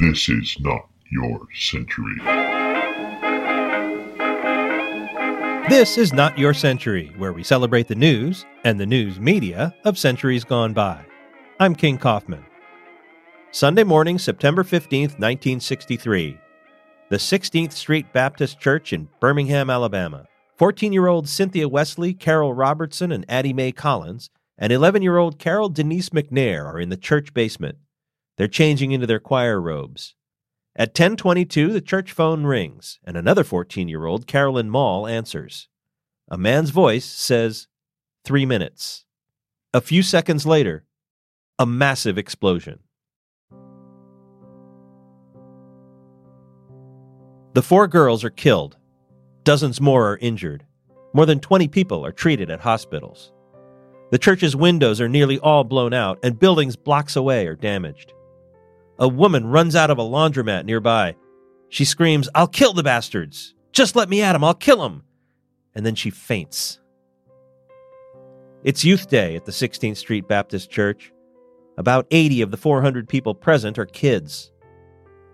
This is not your century. This is Not Your Century, where we celebrate the news and the news media of centuries gone by. I'm King Kaufman. Sunday morning, September 15th, 1963. The 16th Street Baptist Church in Birmingham, Alabama. 14 year old Cynthia Wesley, Carol Robertson, and Addie Mae Collins, and 11 year old Carol Denise McNair are in the church basement. They're changing into their choir robes. At 10:22, the church phone rings, and another 14-year-old, Carolyn Maull, answers. A man's voice says, 3 minutes. A few seconds later, a massive explosion. The four girls are killed. Dozens more are injured. More than 20 people are treated at hospitals. The church's windows are nearly all blown out, and buildings blocks away are damaged. A woman runs out of a laundromat nearby. She screams, I'll kill the bastards! Just let me at them, I'll kill them! And then she faints. It's Youth Day at the 16th Street Baptist Church. About 80 of the 400 people present are kids.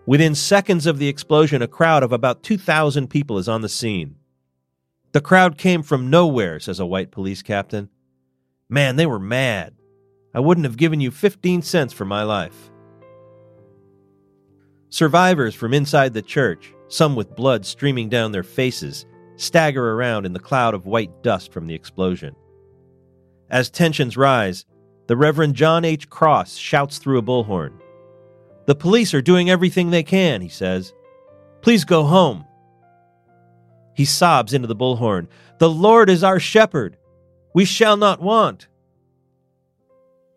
Within seconds of the explosion, a crowd of about 2,000 people is on the scene. The crowd came from nowhere, says a white police captain. Man, they were mad. I wouldn't have given you 15 cents for my life. Survivors from inside the church, some with blood streaming down their faces, stagger around in the cloud of white dust from the explosion. As tensions rise, the Reverend John H. Cross shouts through a bullhorn. The police are doing everything they can, he says. Please go home. He sobs into the bullhorn. The Lord is our shepherd. We shall not want.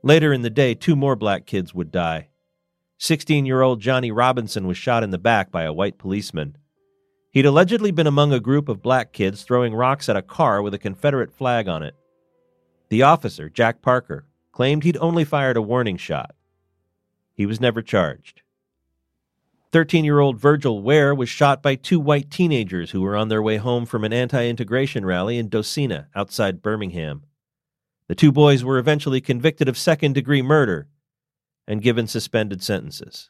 Later in the day, two more black kids would die. 16 year old Johnny Robinson was shot in the back by a white policeman. He'd allegedly been among a group of black kids throwing rocks at a car with a Confederate flag on it. The officer, Jack Parker, claimed he'd only fired a warning shot. He was never charged. 13 year old Virgil Ware was shot by two white teenagers who were on their way home from an anti integration rally in Docena, outside Birmingham. The two boys were eventually convicted of second degree murder and given suspended sentences.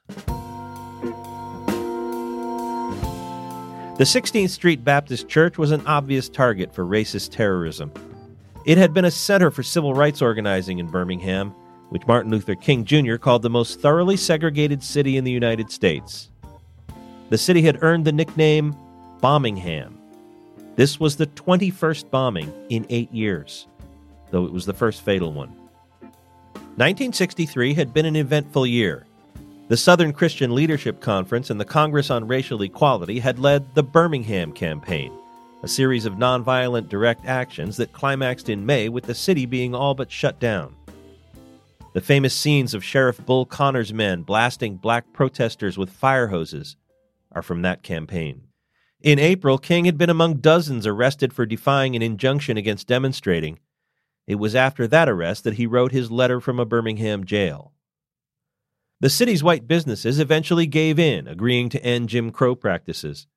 The 16th Street Baptist Church was an obvious target for racist terrorism. It had been a center for civil rights organizing in Birmingham, which Martin Luther King Jr. called the most thoroughly segregated city in the United States. The city had earned the nickname Bombingham. This was the 21st bombing in eight years, though it was the first fatal one. 1963 had been an eventful year. The Southern Christian Leadership Conference and the Congress on Racial Equality had led the Birmingham Campaign, a series of nonviolent direct actions that climaxed in May with the city being all but shut down. The famous scenes of Sheriff Bull Connor's men blasting black protesters with fire hoses are from that campaign. In April, King had been among dozens arrested for defying an injunction against demonstrating it was after that arrest that he wrote his letter from a Birmingham jail. The city's white businesses eventually gave in, agreeing to end Jim Crow practices.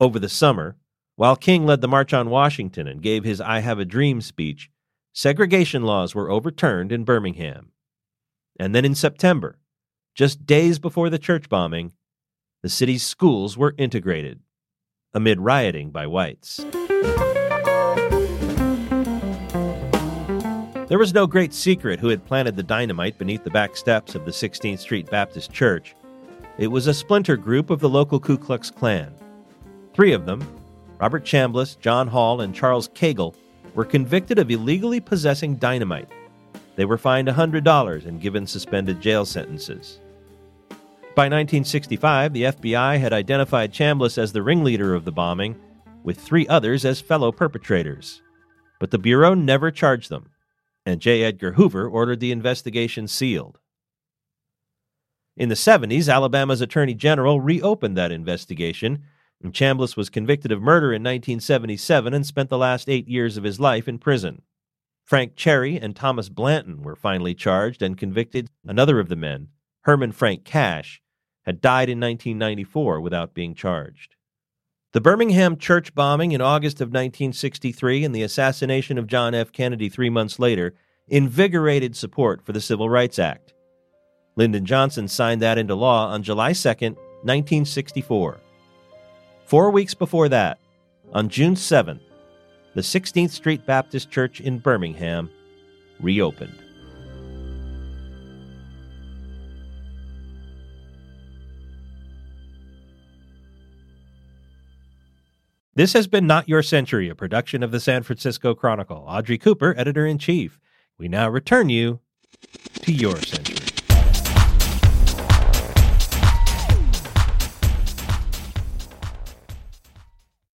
Over the summer, while King led the March on Washington and gave his I Have a Dream speech, segregation laws were overturned in Birmingham. And then in September, just days before the church bombing, the city's schools were integrated amid rioting by whites. There was no great secret who had planted the dynamite beneath the back steps of the 16th Street Baptist Church. It was a splinter group of the local Ku Klux Klan. Three of them, Robert Chambliss, John Hall, and Charles Cagle, were convicted of illegally possessing dynamite. They were fined $100 and given suspended jail sentences. By 1965, the FBI had identified Chambliss as the ringleader of the bombing, with three others as fellow perpetrators. But the Bureau never charged them and J. Edgar Hoover ordered the investigation sealed. In the 70s, Alabama's Attorney General reopened that investigation, and Chambliss was convicted of murder in 1977 and spent the last eight years of his life in prison. Frank Cherry and Thomas Blanton were finally charged and convicted. Another of the men, Herman Frank Cash, had died in 1994 without being charged. The Birmingham church bombing in August of 1963 and the assassination of John F. Kennedy three months later invigorated support for the Civil Rights Act. Lyndon Johnson signed that into law on July 2, 1964. Four weeks before that, on June 7th, the 16th Street Baptist Church in Birmingham reopened. This has been Not Your Century, a production of the San Francisco Chronicle. Audrey Cooper, editor in chief. We now return you to your century.